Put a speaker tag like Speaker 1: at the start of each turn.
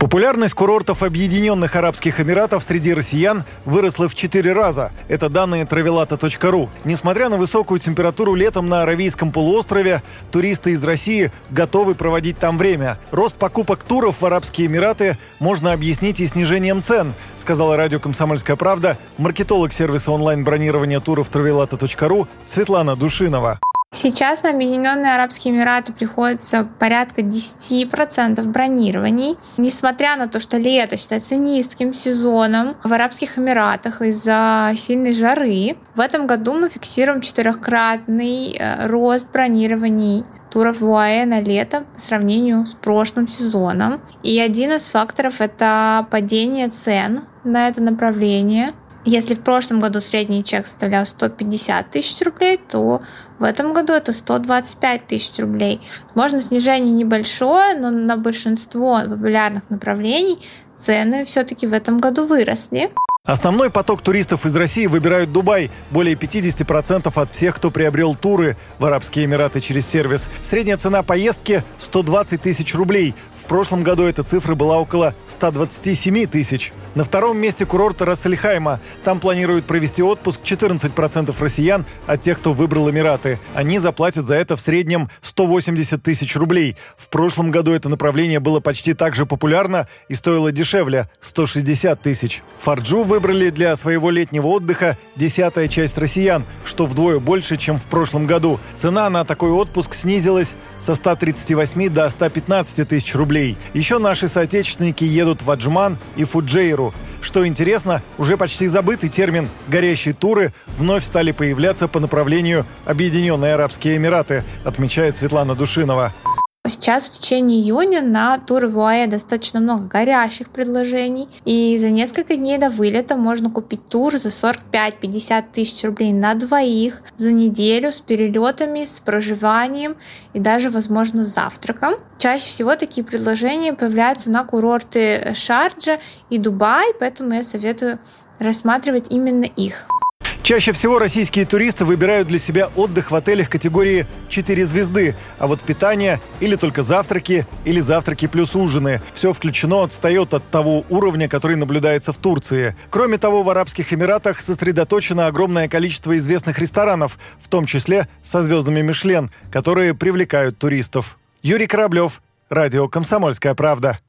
Speaker 1: Популярность курортов Объединенных Арабских Эмиратов среди россиян выросла в 4 раза. Это данные travelata.ru. Несмотря на высокую температуру летом на Аравийском полуострове, туристы из России готовы проводить там время. Рост покупок туров в Арабские Эмираты можно объяснить и снижением цен, сказала радио «Комсомольская правда» маркетолог сервиса онлайн-бронирования туров travelata.ru Светлана Душинова.
Speaker 2: Сейчас на Объединенные Арабские Эмираты приходится порядка 10% бронирований. Несмотря на то, что лето считается низким сезоном в Арабских Эмиратах из-за сильной жары, в этом году мы фиксируем четырехкратный э, рост бронирований туров в УАЭ на лето по сравнению с прошлым сезоном. И один из факторов — это падение цен на это направление. Если в прошлом году средний чек составлял 150 тысяч рублей, то в этом году это 125 тысяч рублей. Можно снижение небольшое, но на большинство популярных направлений цены все-таки в этом году выросли.
Speaker 1: Основной поток туристов из России выбирают Дубай. Более 50% от всех, кто приобрел туры в Арабские Эмираты через сервис. Средняя цена поездки – 120 тысяч рублей. В прошлом году эта цифра была около 127 тысяч. На втором месте курорта Рассельхайма. Там планируют провести отпуск 14% россиян от тех, кто выбрал Эмираты. Они заплатят за это в среднем 180 тысяч рублей. В прошлом году это направление было почти так же популярно и стоило дешевле – 160 тысяч. Фарджу выбрали для своего летнего отдыха десятая часть россиян, что вдвое больше, чем в прошлом году. Цена на такой отпуск снизилась со 138 до 115 тысяч рублей. Еще наши соотечественники едут в Аджман и Фуджейру. Что интересно, уже почти забытый термин «горящие туры» вновь стали появляться по направлению Объединенные Арабские Эмираты, отмечает Светлана Душинова.
Speaker 2: Сейчас в течение июня на тур в УАЭ достаточно много горящих предложений. И за несколько дней до вылета можно купить тур за 45-50 тысяч рублей на двоих за неделю с перелетами, с проживанием и даже, возможно, с завтраком. Чаще всего такие предложения появляются на курорты Шарджа и Дубай, поэтому я советую рассматривать именно их.
Speaker 1: Чаще всего российские туристы выбирают для себя отдых в отелях категории 4 звезды, а вот питание или только завтраки, или завтраки плюс ужины. Все включено отстает от того уровня, который наблюдается в Турции. Кроме того, в Арабских Эмиратах сосредоточено огромное количество известных ресторанов, в том числе со звездами Мишлен, которые привлекают туристов. Юрий Кораблев, Радио «Комсомольская правда».